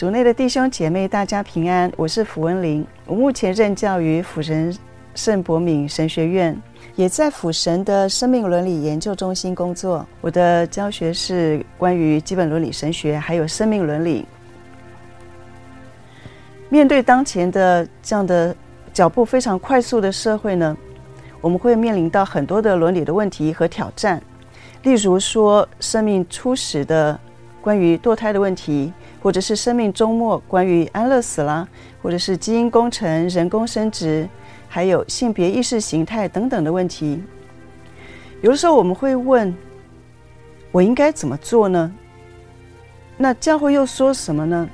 主内的弟兄姐妹，大家平安。我是符文玲，我目前任教于辅神圣博敏神学院，也在辅神的生命伦理研究中心工作。我的教学是关于基本伦理神学，还有生命伦理。面对当前的这样的脚步非常快速的社会呢，我们会面临到很多的伦理的问题和挑战，例如说生命初始的关于堕胎的问题。或者是生命终末，关于安乐死啦，或者是基因工程、人工生殖，还有性别意识形态等等的问题。有的时候我们会问：我应该怎么做呢？那教会又说什么呢？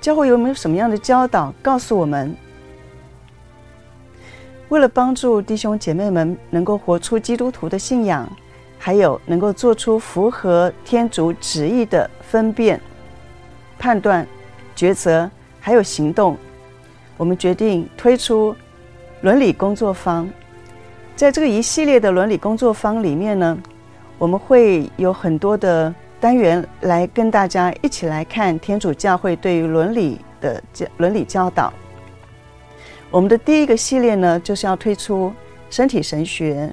教会有没有什么样的教导告诉我们？为了帮助弟兄姐妹们能够活出基督徒的信仰，还有能够做出符合天主旨意的分辨。判断、抉择还有行动，我们决定推出伦理工作坊。在这个一系列的伦理工作坊里面呢，我们会有很多的单元来跟大家一起来看天主教会对于伦理的教伦理教导。我们的第一个系列呢，就是要推出身体神学。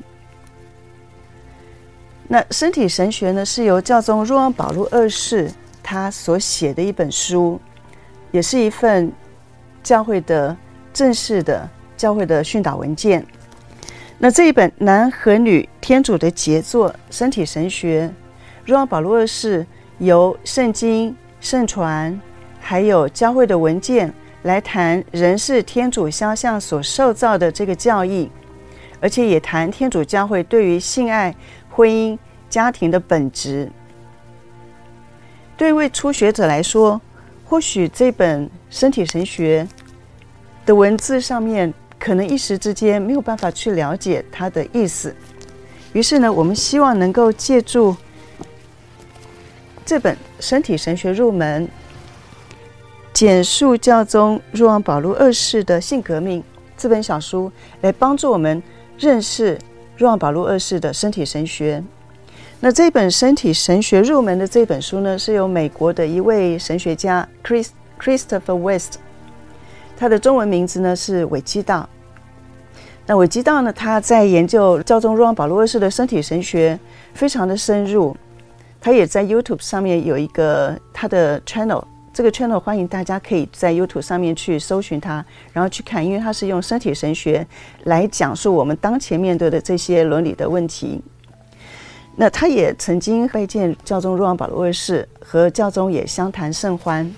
那身体神学呢，是由教宗若望保禄二世。他所写的一本书，也是一份教会的正式的教会的训导文件。那这一本男和女天主的杰作《身体神学》，若望保禄二世由圣经、圣传，还有教会的文件来谈人是天主肖像所受造的这个教义，而且也谈天主教会对于性爱、婚姻、家庭的本质。对一位初学者来说，或许这本身体神学的文字上面，可能一时之间没有办法去了解它的意思。于是呢，我们希望能够借助这本身体神学入门，简述教宗若望保禄二世的性革命这本小书，来帮助我们认识若望保禄二世的身体神学。那这本身体神学入门的这本书呢，是由美国的一位神学家 Chris Christopher West，他的中文名字呢是韦基道。那韦基道呢，他在研究教宗若望保禄二世的身体神学非常的深入，他也在 YouTube 上面有一个他的 channel，这个 channel 欢迎大家可以在 YouTube 上面去搜寻他，然后去看，因为他是用身体神学来讲述我们当前面对的这些伦理的问题。那他也曾经拜见教宗若望保禄二世，和教宗也相谈甚欢。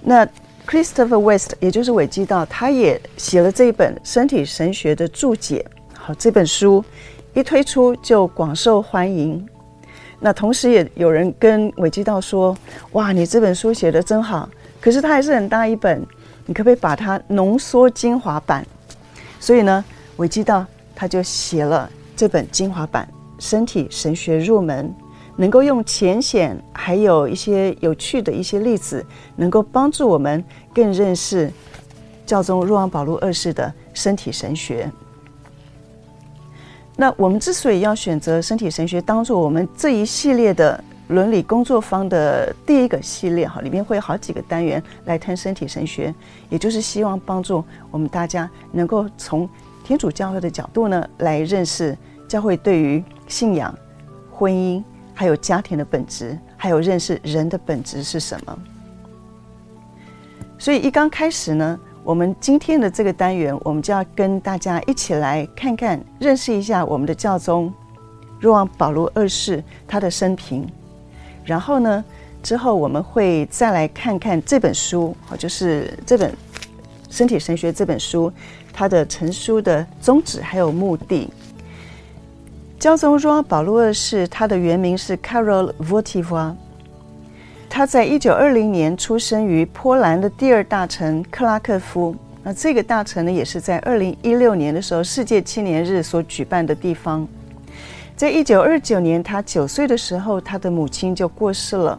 那 Christopher West，也就是韦基道，他也写了这一本身体神学的注解。好，这本书一推出就广受欢迎。那同时也有人跟韦基道说：“哇，你这本书写得真好，可是它还是很大一本，你可不可以把它浓缩精华版？”所以呢，韦基道他就写了这本精华版。身体神学入门，能够用浅显还有一些有趣的一些例子，能够帮助我们更认识教宗若望保禄二世的身体神学。那我们之所以要选择身体神学当做我们这一系列的伦理工作坊的第一个系列，哈，里面会有好几个单元来谈身体神学，也就是希望帮助我们大家能够从天主教会的角度呢来认识教会对于信仰、婚姻，还有家庭的本质，还有认识人的本质是什么？所以一刚开始呢，我们今天的这个单元，我们就要跟大家一起来看看、认识一下我们的教宗若望保禄二世他的生平。然后呢，之后我们会再来看看这本书，好，就是这本《身体神学》这本书，它的成书的宗旨还有目的。教宗若望保禄二世，他的原名是 Karol Wojtyła，他在一九二零年出生于波兰的第二大城克拉克夫。那这个大城呢，也是在二零一六年的时候世界青年日所举办的地方。在一九二九年，他九岁的时候，他的母亲就过世了。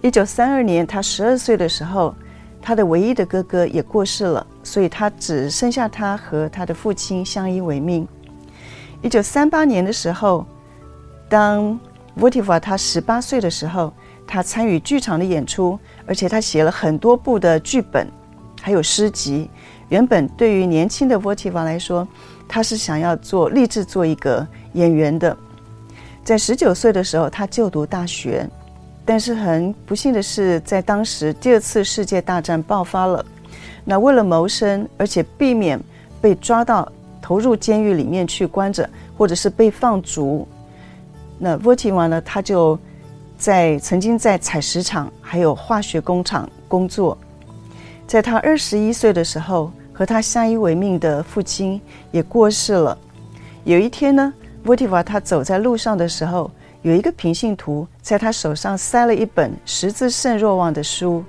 一九三二年，他十二岁的时候，他的唯一的哥哥也过世了，所以他只剩下他和他的父亲相依为命。一九三八年的时候，当沃提瓦他十八岁的时候，他参与剧场的演出，而且他写了很多部的剧本，还有诗集。原本对于年轻的 Votiva 来说，他是想要做立志做一个演员的。在十九岁的时候，他就读大学，但是很不幸的是，在当时第二次世界大战爆发了。那为了谋生，而且避免被抓到投入监狱里面去关着，或者是被放逐，那 Votiva 呢，他就在曾经在采石场还有化学工厂工作。在他二十一岁的时候，和他相依为命的父亲也过世了。有一天呢，Votiva 他走在路上的时候，有一个平信徒在他手上塞了一本“十字圣若望”的书。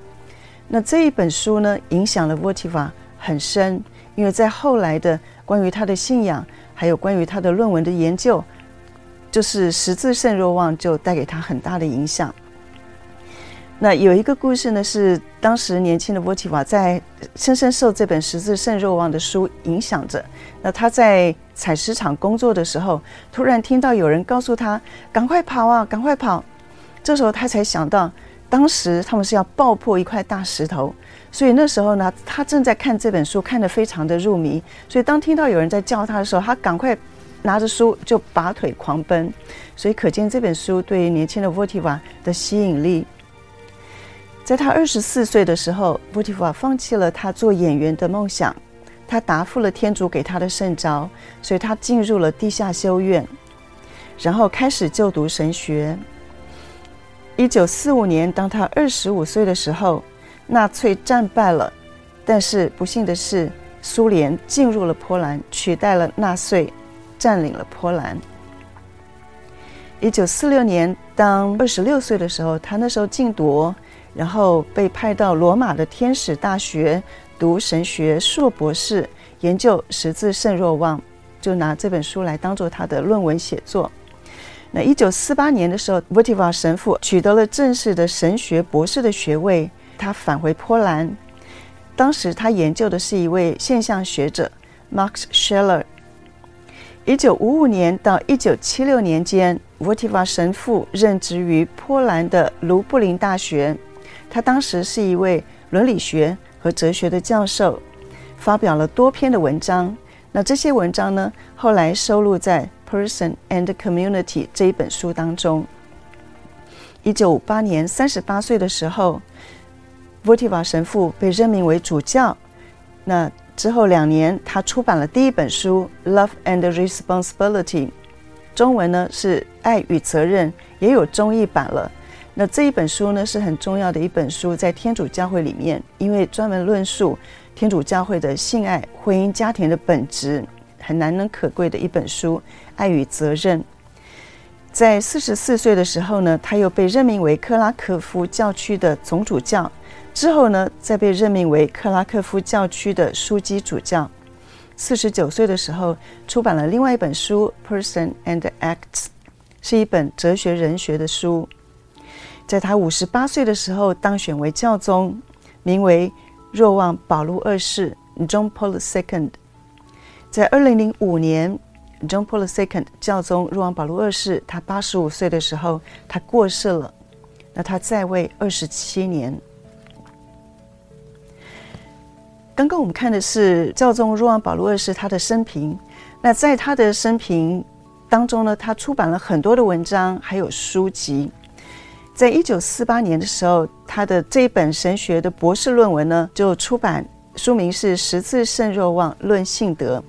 那这一本书呢，影响了 Votiva 很深，因为在后来的关于他的信仰，还有关于他的论文的研究，就是十字圣若望就带给他很大的影响。那有一个故事呢，是当时年轻的波提瓦在深深受这本十字圣若望的书影响着。那他在采石场工作的时候，突然听到有人告诉他：“赶快跑啊，赶快跑！”这时候他才想到。当时他们是要爆破一块大石头，所以那时候呢，他正在看这本书，看得非常的入迷。所以当听到有人在叫他的时候，他赶快拿着书就拔腿狂奔。所以可见这本书对于年轻的 Votiva 的吸引力。在他二十四岁的时候，Votiva 放弃了他做演员的梦想，他答复了天主给他的圣召，所以他进入了地下修院，然后开始就读神学。一九四五年，当他二十五岁的时候，纳粹战败了，但是不幸的是，苏联进入了波兰，取代了纳粹，占领了波兰。一九四六年，当二十六岁的时候，他那时候禁毒，然后被派到罗马的天使大学读神学硕博士，研究十字圣若望，就拿这本书来当做他的论文写作。那一九四八年的时候，Votiva 神父取得了正式的神学博士的学位。他返回波兰，当时他研究的是一位现象学者 Max Scheler。一九五五年到一九七六年间，Votiva 神父任职于波兰的卢布林大学。他当时是一位伦理学和哲学的教授，发表了多篇的文章。那这些文章呢，后来收录在。Person and Community 这一本书当中，一九五八年三十八岁的时候，Votiva 神父被任命为主教。那之后两年，他出版了第一本书《Love and Responsibility》，中文呢是《爱与责任》，也有中译版了。那这一本书呢是很重要的一本书，在天主教会里面，因为专门论述天主教会的性爱、婚姻、家庭的本质。很难能可贵的一本书，《爱与责任》。在四十四岁的时候呢，他又被任命为克拉科夫教区的总主教，之后呢，再被任命为克拉科夫教区的枢机主教。四十九岁的时候，出版了另外一本书《Person and Acts》，是一本哲学人学的书。在他五十八岁的时候，当选为教宗，名为若望保禄二世 （John Paul II）。在二零零五年，John Paul II 教宗若望保禄二世，他八十五岁的时候，他过世了。那他在位二十七年。刚刚我们看的是教宗若望保禄二世他的生平。那在他的生平当中呢，他出版了很多的文章，还有书籍。在一九四八年的时候，他的这一本神学的博士论文呢，就出版，书名是《十字圣若望论信德》。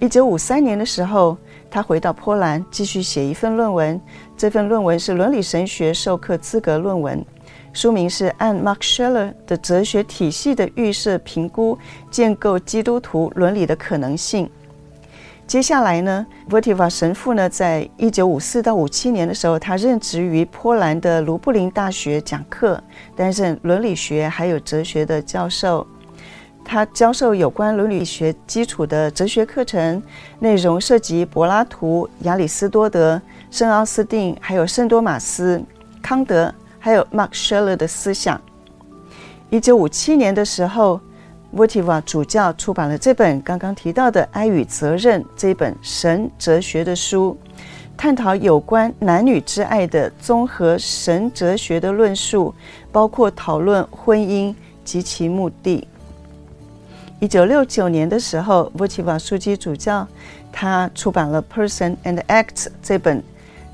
一九五三年的时候，他回到波兰，继续写一份论文。这份论文是伦理神学授课资格论文，书名是《按 Mark Scheler 的哲学体系的预设评估建构基督徒伦理的可能性》。接下来呢，Votiva 神父呢，在一九五四到五七年的时候，他任职于波兰的卢布林大学讲课，担任伦理学还有哲学的教授。他教授有关伦理学基础的哲学课程，内容涉及柏拉图、亚里斯多德、圣奥斯定，还有圣多马斯、康德，还有 Max Scheler 的思想。一九五七年的时候，Votiva 主教出版了这本刚刚提到的《爱与责任》这本神哲学的书。探讨有关男女之爱的综合神哲学的论述，包括讨论婚姻及其目的。一九六九年的时候，沃奇瓦枢机主教他出版了《Person and Act》这本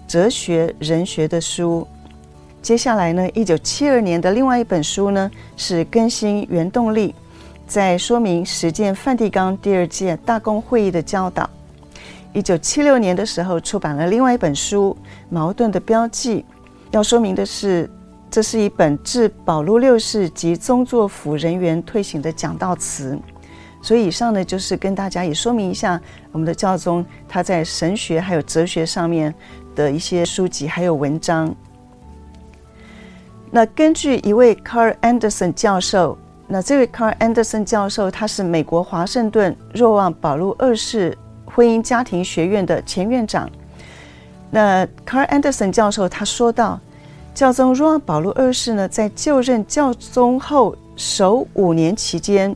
哲学人学的书。接下来呢，一九七二年的另外一本书呢是《更新原动力》，在说明实践梵蒂冈第二届大公会议的教导。一九七六年的时候，出版了另外一本书《矛盾的标记》，要说明的是，这是一本致保禄六世及宗座府人员退行的讲道词。所以以上呢，就是跟大家也说明一下我们的教宗他在神学还有哲学上面的一些书籍还有文章。那根据一位 Carl Anderson 教授，那这位 Carl Anderson 教授他是美国华盛顿若望保禄二世婚姻家庭学院的前院长。那 Carl Anderson 教授他说到，教宗若望保禄二世呢，在就任教宗后首五年期间，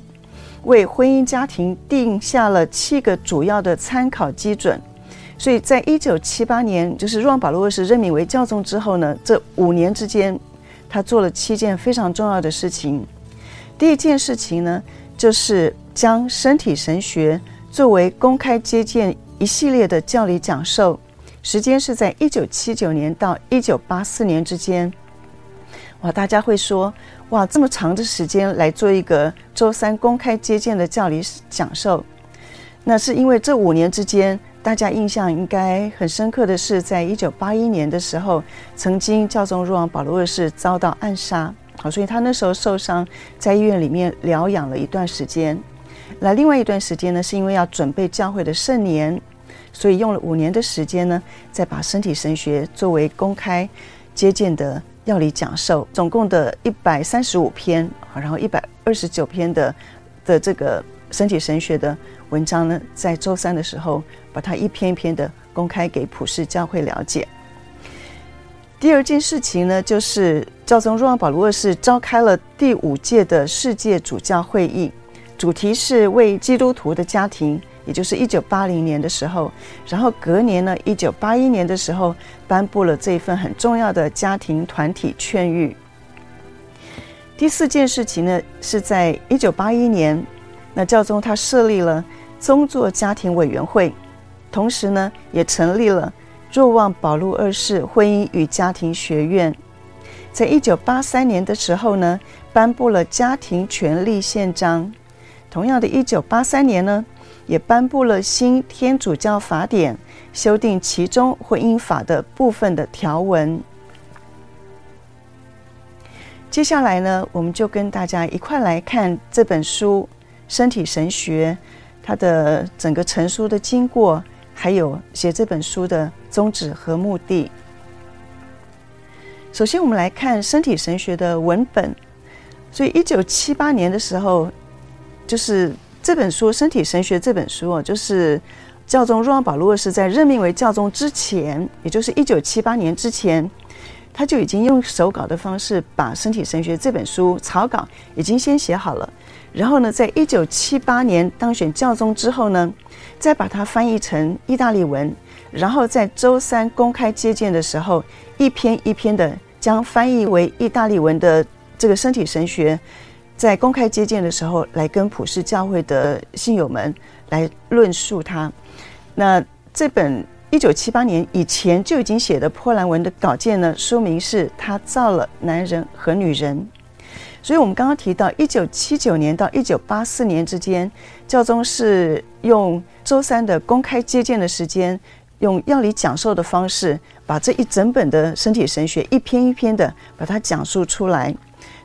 为婚姻家庭定下了七个主要的参考基准。所以在一九七八年，就是若望保禄二世任命为教宗之后呢，这五年之间。他做了七件非常重要的事情。第一件事情呢，就是将身体神学作为公开接见一系列的教理讲授，时间是在一九七九年到一九八四年之间。哇，大家会说，哇，这么长的时间来做一个周三公开接见的教理讲授，那是因为这五年之间。大家印象应该很深刻的是，在一九八一年的时候，曾经教宗若望保禄二世遭到暗杀，好，所以他那时候受伤，在医院里面疗养了一段时间。那另外一段时间呢，是因为要准备教会的圣年，所以用了五年的时间呢，再把身体神学作为公开接见的要理讲授，总共的一百三十五篇，然后一百二十九篇的的这个身体神学的文章呢，在周三的时候。把它一篇一篇的公开给普世教会了解。第二件事情呢，就是教宗若望保禄二世召开了第五届的世界主教会议，主题是为基督徒的家庭，也就是一九八零年的时候。然后隔年呢，一九八一年的时候，颁布了这一份很重要的家庭团体劝谕。第四件事情呢，是在一九八一年，那教宗他设立了宗座家庭委员会。同时呢，也成立了若望保禄二世婚姻与家庭学院。在一九八三年的时候呢，颁布了家庭权利宪章。同样的，一九八三年呢，也颁布了新天主教法典，修订其中婚姻法的部分的条文。接下来呢，我们就跟大家一块来看这本书《身体神学》，它的整个成书的经过。还有写这本书的宗旨和目的。首先，我们来看身体神学的文本。所以，一九七八年的时候，就是这本书《身体神学》这本书哦，就是教宗若望保禄二世在任命为教宗之前，也就是一九七八年之前，他就已经用手稿的方式把《身体神学》这本书草稿已经先写好了。然后呢，在一九七八年当选教宗之后呢，再把它翻译成意大利文，然后在周三公开接见的时候，一篇一篇的将翻译为意大利文的这个身体神学，在公开接见的时候来跟普世教会的信友们来论述它。那这本一九七八年以前就已经写的波兰文的稿件呢，书名是他造了男人和女人。所以，我们刚刚提到，一九七九年到一九八四年之间，教宗是用周三的公开接见的时间，用要理讲授的方式，把这一整本的身体神学一篇一篇的把它讲述出来。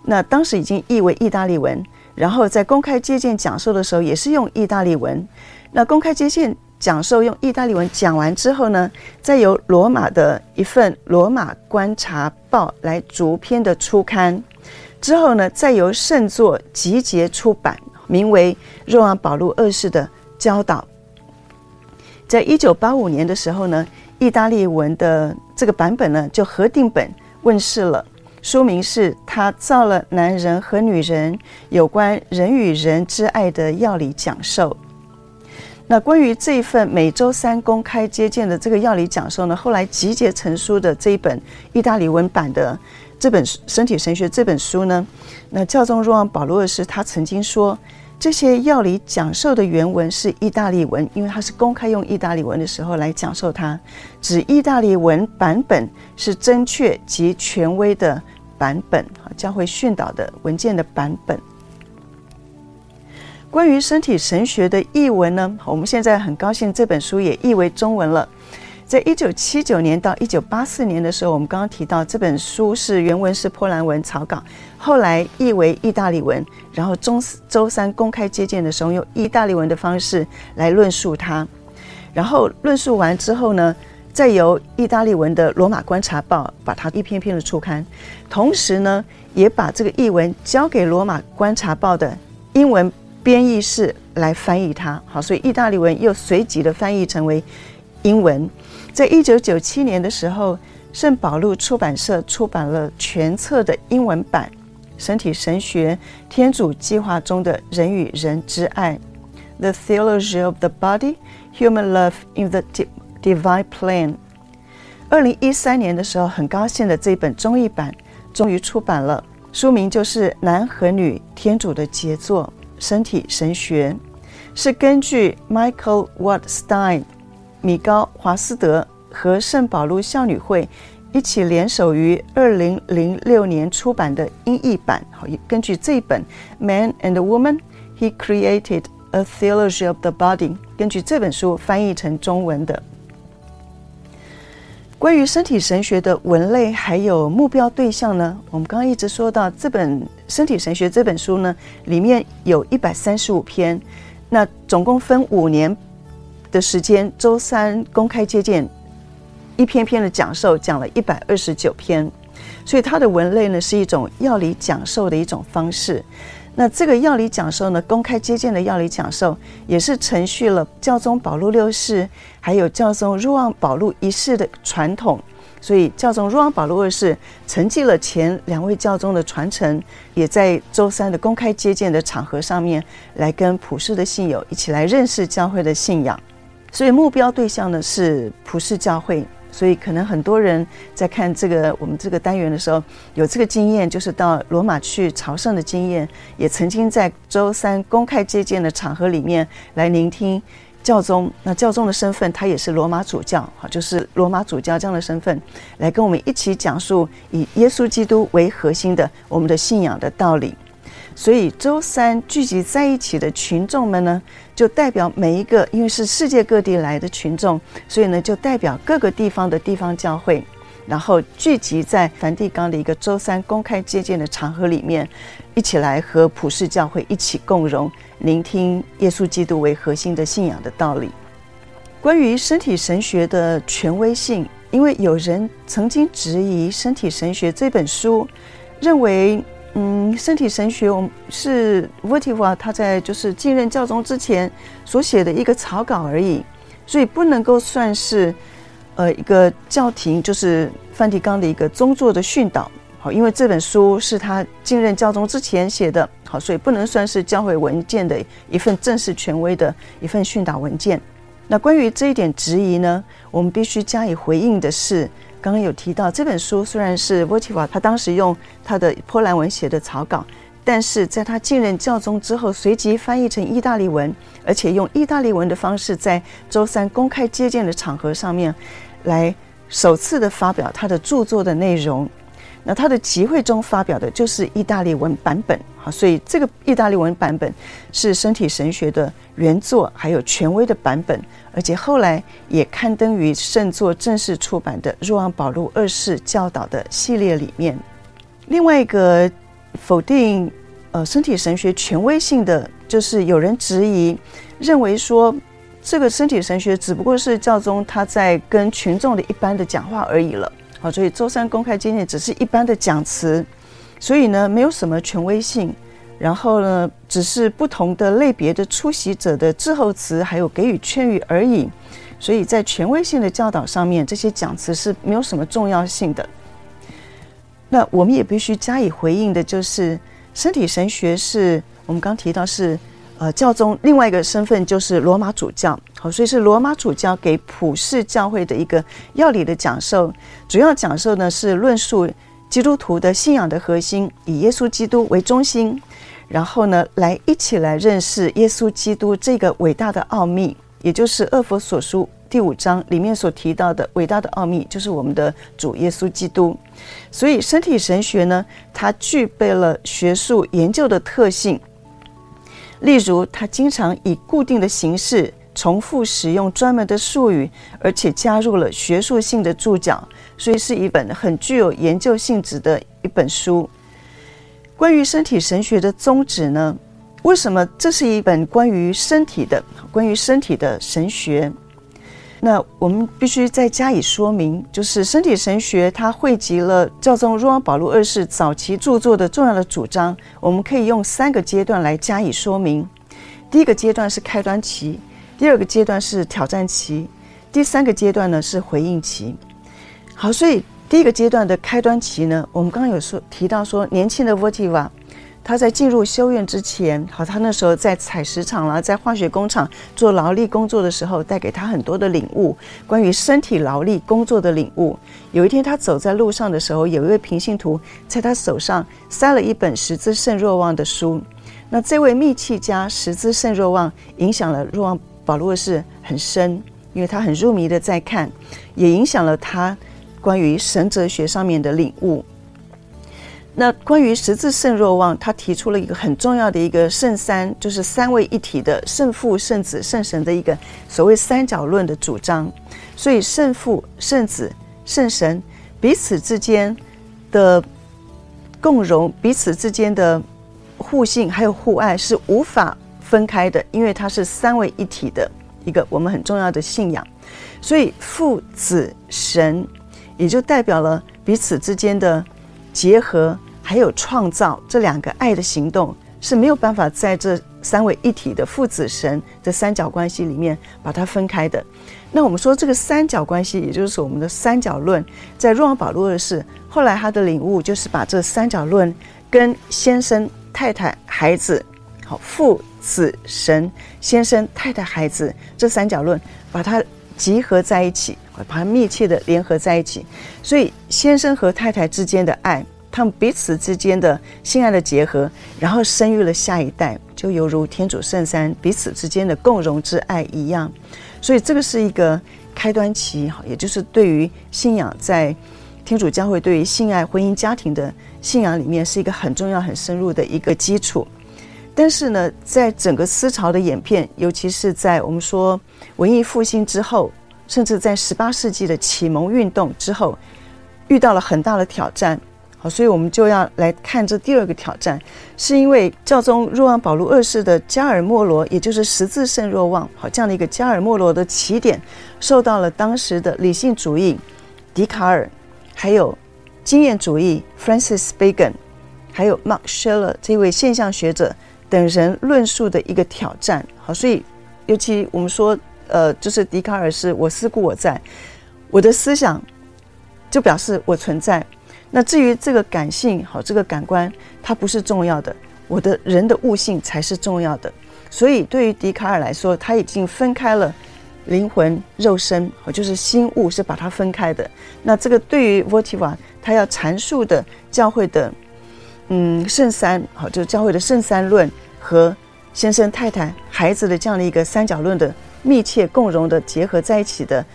那当时已经译为意大利文，然后在公开接见讲授的时候，也是用意大利文。那公开接见讲授用意大利文讲完之后呢，再由罗马的一份《罗马观察报》来逐篇的出刊。之后呢，再由圣座集结出版，名为《若望保禄二世的教导》。在一九八五年的时候呢，意大利文的这个版本呢，就合订本问世了，书名是他造了男人和女人有关人与人之爱的药理讲授。那关于这一份每周三公开接见的这个药理讲授呢，后来集结成书的这一本意大利文版的这本《身体神学》这本书呢，那教宗若望保禄二世他曾经说，这些要理讲授的原文是意大利文，因为他是公开用意大利文的时候来讲授它，指意大利文版本是正确及权威的版本，教会训导的文件的版本。关于身体神学的译文呢，我们现在很高兴这本书也译为中文了。在一九七九年到一九八四年的时候，我们刚刚提到这本书是原文是波兰文草稿，后来译为意大利文，然后中周三公开接见的时候用意大利文的方式来论述它，然后论述完之后呢，再由意大利文的《罗马观察报》把它一篇篇的出刊，同时呢，也把这个译文交给《罗马观察报》的英文。编译室来翻译它，好，所以意大利文又随即的翻译成为英文。在一九九七年的时候，圣保禄出版社出版了全册的英文版《身体神学：天主计划中的人与人之爱》（The Theology of the Body, Human Love in the Divine Plan）。二零一三年的时候，很高兴的这本中译版终于出版了，书名就是《男和女天主的杰作》。身体神学是根据 Michael Waldstein、米高华斯德和圣保禄孝女会一起联手于二零零六年出版的英译版。好，根据这一本《Man and Woman He Created a Theology of the Body》，根据这本书翻译成中文的。关于身体神学的文类还有目标对象呢，我们刚刚一直说到这本《身体神学》这本书呢，里面有一百三十五篇，那总共分五年的时间，周三公开接见，一篇篇的讲授，讲了一百二十九篇，所以它的文类呢是一种药理讲授的一种方式。那这个药理讲授呢，公开接见的药理讲授，也是承续了教宗保禄六世还有教宗若望保禄一世的传统，所以教宗若望保禄二世承继了前两位教宗的传承，也在周三的公开接见的场合上面，来跟普世的信友一起来认识教会的信仰，所以目标对象呢是普世教会。所以，可能很多人在看这个我们这个单元的时候，有这个经验，就是到罗马去朝圣的经验，也曾经在周三公开接见的场合里面来聆听教宗。那教宗的身份，他也是罗马主教，哈，就是罗马主教这样的身份，来跟我们一起讲述以耶稣基督为核心的我们的信仰的道理。所以周三聚集在一起的群众们呢，就代表每一个，因为是世界各地来的群众，所以呢，就代表各个地方的地方教会，然后聚集在梵蒂冈的一个周三公开接见的场合里面，一起来和普世教会一起共荣，聆听耶稣基督为核心的信仰的道理。关于身体神学的权威性，因为有人曾经质疑《身体神学》这本书，认为。嗯，身体神学我们是 wtfa 他在就是继任教宗之前所写的一个草稿而已，所以不能够算是呃一个教廷就是梵蒂冈的一个宗座的训导。好，因为这本书是他继任教宗之前写的，好，所以不能算是教会文件的一份正式权威的一份训导文件。那关于这一点质疑呢，我们必须加以回应的是。刚刚有提到这本书虽然是沃提瓦他当时用他的波兰文写的草稿，但是在他继任教宗之后，随即翻译成意大利文，而且用意大利文的方式在周三公开接见的场合上面，来首次的发表他的著作的内容。那他的集会中发表的就是意大利文版本，好，所以这个意大利文版本是身体神学的原作，还有权威的版本，而且后来也刊登于圣座正式出版的若望保禄二世教导的系列里面。另外一个否定呃身体神学权威性的，就是有人质疑，认为说这个身体神学只不过是教宗他在跟群众的一般的讲话而已了。好，所以周三公开接见只是一般的讲词，所以呢，没有什么权威性。然后呢，只是不同的类别的出席者的致候词，还有给予劝喻而已。所以在权威性的教导上面，这些讲词是没有什么重要性的。那我们也必须加以回应的，就是身体神学是我们刚提到是呃，教宗另外一个身份就是罗马主教，好，所以是罗马主教给普世教会的一个要理的讲授。主要讲授呢是论述基督徒的信仰的核心，以耶稣基督为中心，然后呢来一起来认识耶稣基督这个伟大的奥秘，也就是《厄佛所书》第五章里面所提到的伟大的奥秘，就是我们的主耶稣基督。所以身体神学呢，它具备了学术研究的特性。例如，他经常以固定的形式重复使用专门的术语，而且加入了学术性的注脚，所以是一本很具有研究性质的一本书。关于身体神学的宗旨呢？为什么这是一本关于身体的、关于身体的神学？那我们必须再加以说明，就是身体神学它汇集了教宗若望保禄二世早期著作的重要的主张。我们可以用三个阶段来加以说明。第一个阶段是开端期，第二个阶段是挑战期，第三个阶段呢是回应期。好，所以第一个阶段的开端期呢，我们刚刚有说提到说，年轻的 Wojtyła。他在进入修院之前，好，他那时候在采石场啦，在化学工厂做劳力工作的时候，带给他很多的领悟，关于身体劳力工作的领悟。有一天，他走在路上的时候，有一位平信徒在他手上塞了一本十字圣若望的书。那这位密契家十字圣若望影响了若望保禄二世很深，因为他很入迷的在看，也影响了他关于神哲学上面的领悟。那关于十字圣若望，他提出了一个很重要的一个圣三，就是三位一体的圣父、圣子、圣神的一个所谓三角论的主张。所以圣父、圣子、圣神彼此之间的共融，彼此之间的互信还有互爱是无法分开的，因为它是三位一体的一个我们很重要的信仰。所以父子神也就代表了彼此之间的结合。还有创造这两个爱的行动是没有办法在这三位一体的父子神这三角关系里面把它分开的。那我们说这个三角关系，也就是我们的三角论，在若望保禄二世后来他的领悟就是把这三角论跟先生、太太、孩子，好，父子神、先生、太太、孩子这三角论把它集合在一起，把它密切的联合在一起。所以先生和太太之间的爱。他们彼此之间的性爱的结合，然后生育了下一代，就犹如天主圣三彼此之间的共融之爱一样。所以这个是一个开端期，也就是对于信仰在天主教会对于性爱、婚姻、家庭的信仰里面是一个很重要、很深入的一个基础。但是呢，在整个思潮的演变，尤其是在我们说文艺复兴之后，甚至在十八世纪的启蒙运动之后，遇到了很大的挑战。好，所以我们就要来看这第二个挑战，是因为教宗若望保禄二世的加尔默罗，也就是十字圣若望，好，这样的一个加尔默罗的起点，受到了当时的理性主义笛卡尔，还有经验主义 Francis Bacon，还有 Mark Scheler 这位现象学者等人论述的一个挑战。好，所以尤其我们说，呃，就是笛卡尔是我思故我在，我的思想就表示我存在。那至于这个感性，好，这个感官它不是重要的，我的人的悟性才是重要的。所以对于笛卡尔来说，他已经分开了灵魂、肉身，好，就是心物是把它分开的。那这个对于 Wojtyła 他要阐述的教会的，嗯，圣三，好，就是教会的圣三论和先生、太太、孩子的这样的一个三角论的密切共融的结合在一起的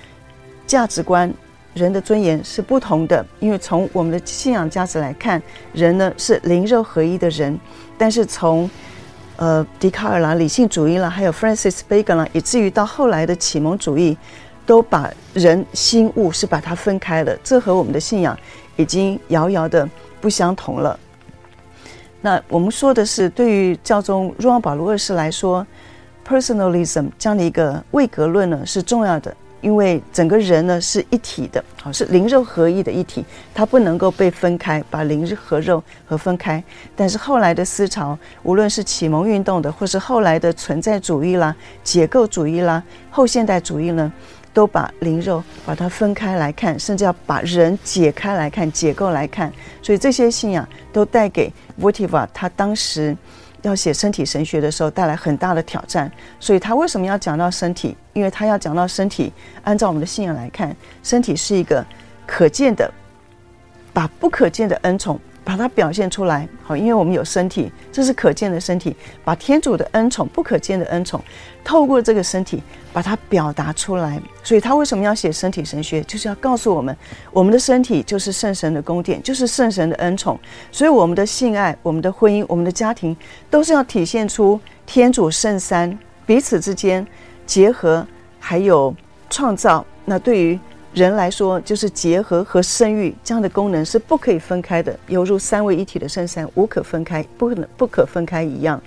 价值观。人的尊严是不同的，因为从我们的信仰价值来看，人呢是灵肉合一的人。但是从呃笛卡尔啦、理性主义啦，还有 Francis Bacon 啦，以至于到后来的启蒙主义，都把人心物是把它分开了。这和我们的信仰已经遥遥的不相同了。那我们说的是，对于教宗若望保禄二世来说，personalism 这样的一个位格论呢是重要的。因为整个人呢是一体的，好，是灵肉合一的一体，它不能够被分开，把灵和肉和分开。但是后来的思潮，无论是启蒙运动的，或是后来的存在主义啦、解构主义啦、后现代主义呢，都把灵肉把它分开来看，甚至要把人解开来看、解构来看。所以这些信仰都带给 Wojtyła 他当时要写身体神学的时候带来很大的挑战。所以他为什么要讲到身体？因为他要讲到身体，按照我们的信仰来看，身体是一个可见的，把不可见的恩宠。把它表现出来，好，因为我们有身体，这是可见的身体，把天主的恩宠、不可见的恩宠，透过这个身体把它表达出来。所以他为什么要写身体神学？就是要告诉我们，我们的身体就是圣神的宫殿，就是圣神的恩宠。所以我们的性爱、我们的婚姻、我们的家庭，都是要体现出天主圣三彼此之间结合，还有创造。那对于人来说，就是结合和生育这样的功能是不可以分开的，犹如三位一体的圣三无可分开，不可能不可分开一样。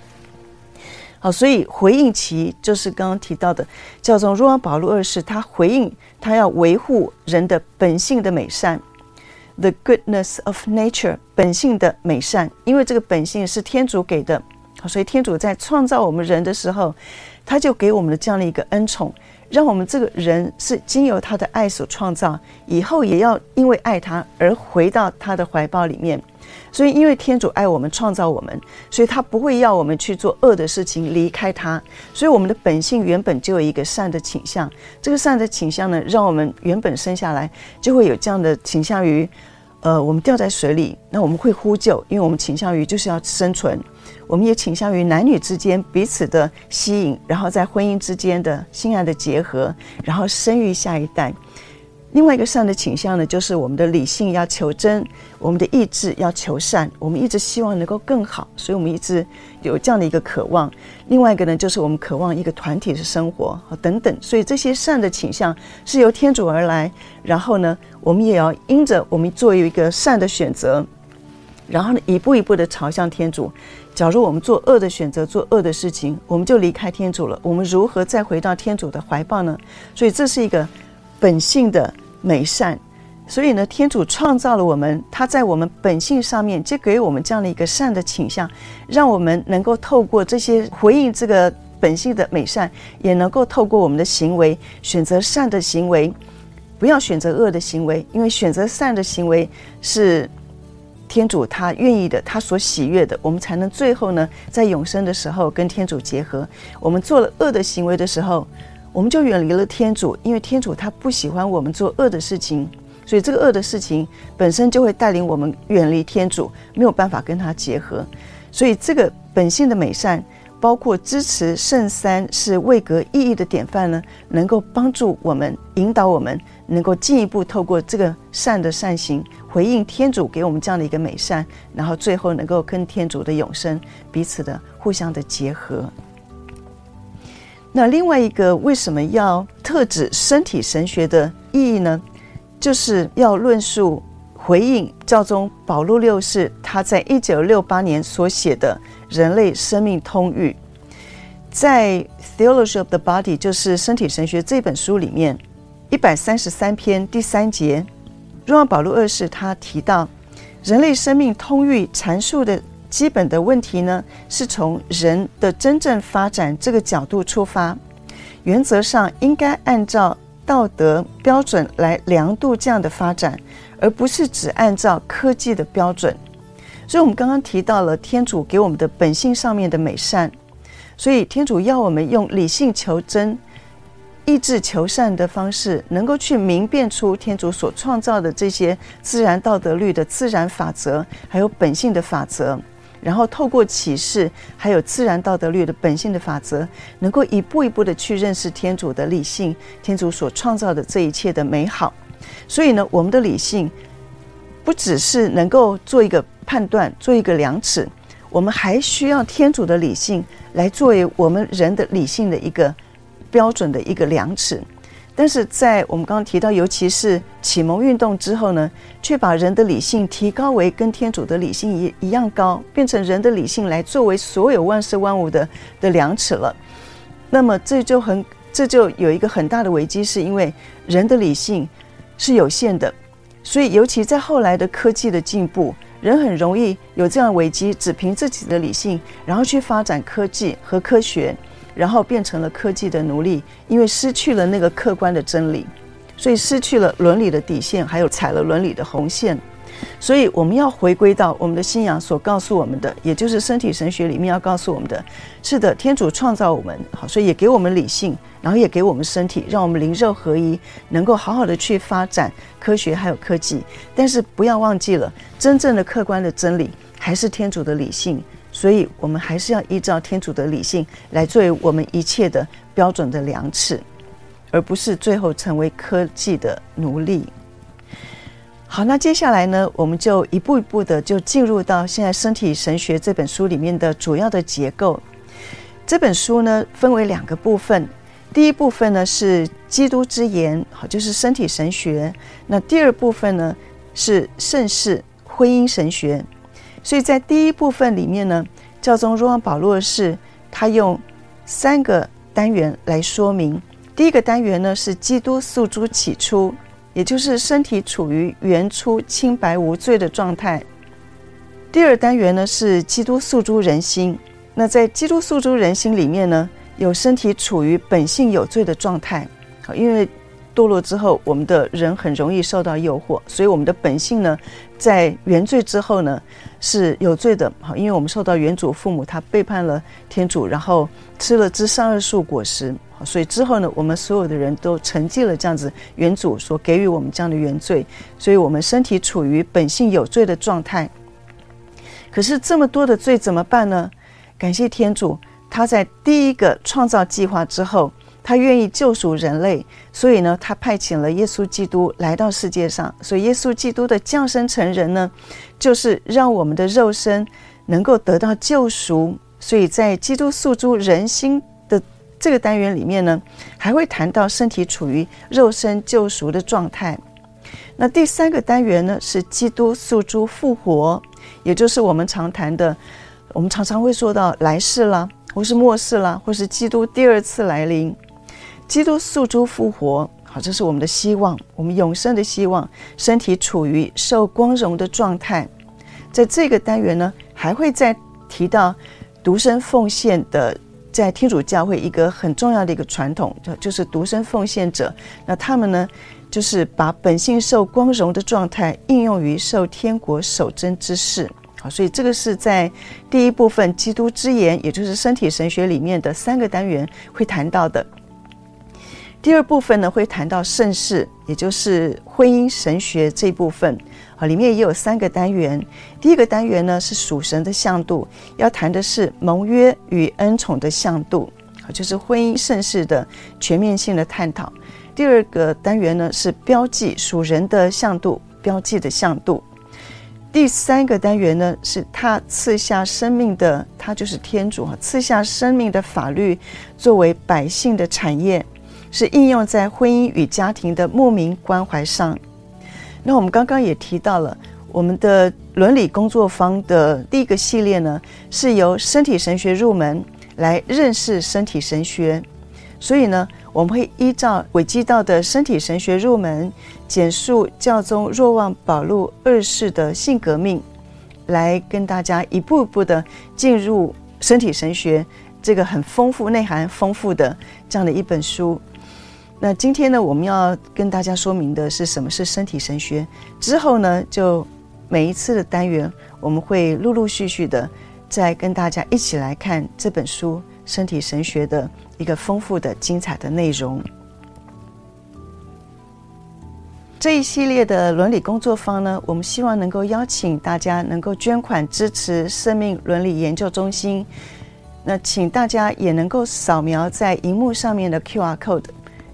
好，所以回应其就是刚刚提到的，教宗若望保禄二世，他回应他要维护人的本性的美善，the goodness of nature，本性的美善，因为这个本性是天主给的，所以天主在创造我们人的时候，他就给我们的这样的一个恩宠。让我们这个人是经由他的爱所创造，以后也要因为爱他而回到他的怀抱里面。所以，因为天主爱我们，创造我们，所以他不会要我们去做恶的事情，离开他。所以，我们的本性原本就有一个善的倾向。这个善的倾向呢，让我们原本生下来就会有这样的倾向于，呃，我们掉在水里，那我们会呼救，因为我们倾向于就是要生存。我们也倾向于男女之间彼此的吸引，然后在婚姻之间的性爱的结合，然后生育下一代。另外一个善的倾向呢，就是我们的理性要求真，我们的意志要求善，我们一直希望能够更好，所以我们一直有这样的一个渴望。另外一个呢，就是我们渴望一个团体的生活啊等等。所以这些善的倾向是由天主而来，然后呢，我们也要因着我们做一个善的选择，然后呢，一步一步的朝向天主。假如我们做恶的选择，做恶的事情，我们就离开天主了。我们如何再回到天主的怀抱呢？所以这是一个本性的美善。所以呢，天主创造了我们，他在我们本性上面就给我们这样的一个善的倾向，让我们能够透过这些回应这个本性的美善，也能够透过我们的行为选择善的行为，不要选择恶的行为，因为选择善的行为是。天主他愿意的，他所喜悦的，我们才能最后呢，在永生的时候跟天主结合。我们做了恶的行为的时候，我们就远离了天主，因为天主他不喜欢我们做恶的事情，所以这个恶的事情本身就会带领我们远离天主，没有办法跟他结合。所以这个本性的美善，包括支持圣三是位格意义的典范呢，能够帮助我们引导我们，能够进一步透过这个善的善行。回应天主给我们这样的一个美善，然后最后能够跟天主的永生彼此的互相的结合。那另外一个为什么要特指身体神学的意义呢？就是要论述回应教宗保禄六世他在一九六八年所写的《人类生命通谕》，在《Theology of the Body》就是身体神学这本书里面一百三十三篇第三节。若望保禄二世他提到，人类生命通諭阐述的基本的问题呢，是从人的真正发展这个角度出发，原则上应该按照道德标准来量度这样的发展，而不是只按照科技的标准。所以，我们刚刚提到了天主给我们的本性上面的美善，所以天主要我们用理性求真。意志求善的方式，能够去明辨出天主所创造的这些自然道德律的自然法则，还有本性的法则，然后透过启示，还有自然道德律的本性的法则，能够一步一步的去认识天主的理性，天主所创造的这一切的美好。所以呢，我们的理性不只是能够做一个判断，做一个量尺，我们还需要天主的理性来作为我们人的理性的一个。标准的一个量尺，但是在我们刚刚提到，尤其是启蒙运动之后呢，却把人的理性提高为跟天主的理性一一样高，变成人的理性来作为所有万事万物的的量尺了。那么这就很这就有一个很大的危机，是因为人的理性是有限的，所以尤其在后来的科技的进步，人很容易有这样的危机，只凭自己的理性，然后去发展科技和科学。然后变成了科技的奴隶，因为失去了那个客观的真理，所以失去了伦理的底线，还有踩了伦理的红线。所以我们要回归到我们的信仰所告诉我们的，也就是身体神学里面要告诉我们的，是的，天主创造我们，好，所以也给我们理性，然后也给我们身体，让我们灵肉合一，能够好好的去发展科学还有科技。但是不要忘记了，真正的客观的真理还是天主的理性，所以我们还是要依照天主的理性来作为我们一切的标准的量尺，而不是最后成为科技的奴隶。好，那接下来呢，我们就一步一步的就进入到现在《身体神学》这本书里面的主要的结构。这本书呢，分为两个部分，第一部分呢是基督之言，好，就是身体神学。那第二部分呢是圣事婚姻神学。所以在第一部分里面呢，教宗若望保禄二世他用三个单元来说明。第一个单元呢是基督诉诸起初。也就是身体处于原初清白无罪的状态。第二单元呢是基督诉诸人心。那在基督诉诸人心里面呢，有身体处于本性有罪的状态。因为堕落之后，我们的人很容易受到诱惑，所以我们的本性呢，在原罪之后呢是有罪的。好，因为我们受到原祖父母他背叛了天主，然后吃了知善恶树果实。所以之后呢，我们所有的人都承继了这样子原主所给予我们这样的原罪，所以我们身体处于本性有罪的状态。可是这么多的罪怎么办呢？感谢天主，他在第一个创造计划之后，他愿意救赎人类，所以呢，他派遣了耶稣基督来到世界上。所以耶稣基督的降生成人呢，就是让我们的肉身能够得到救赎。所以在基督诉诸人心的。这个单元里面呢，还会谈到身体处于肉身救赎的状态。那第三个单元呢，是基督诉诸复活，也就是我们常谈的，我们常常会说到来世啦，或是末世啦，或是基督第二次来临。基督诉诸复活，好，这是我们的希望，我们永生的希望，身体处于受光荣的状态。在这个单元呢，还会再提到独身奉献的。在天主教会一个很重要的一个传统，就就是独身奉献者。那他们呢，就是把本性受光荣的状态应用于受天国守贞之事。好，所以这个是在第一部分基督之言，也就是身体神学里面的三个单元会谈到的。第二部分呢，会谈到圣事，也就是婚姻神学这一部分。好，里面也有三个单元。第一个单元呢是属神的向度，要谈的是盟约与恩宠的向度，好，就是婚姻圣事的全面性的探讨。第二个单元呢是标记属人的向度，标记的向度。第三个单元呢是他赐下生命的，他就是天主哈，赐下生命的法律作为百姓的产业，是应用在婚姻与家庭的莫名关怀上。那我们刚刚也提到了，我们的伦理工作坊的第一个系列呢，是由身体神学入门来认识身体神学。所以呢，我们会依照伪基道的身体神学入门，简述教宗若望保禄二世的性革命，来跟大家一步一步的进入身体神学这个很丰富、内涵丰富的这样的一本书。那今天呢，我们要跟大家说明的是什么是身体神学。之后呢，就每一次的单元，我们会陆陆续续的再跟大家一起来看这本书《身体神学》的一个丰富的、精彩的内容。这一系列的伦理工作坊呢，我们希望能够邀请大家能够捐款支持生命伦理研究中心。那请大家也能够扫描在荧幕上面的 QR code。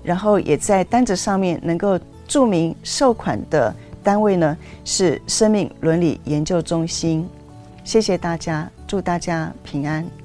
然后也在单子上面能够注明收款的单位呢，是生命伦理研究中心。谢谢大家，祝大家平安。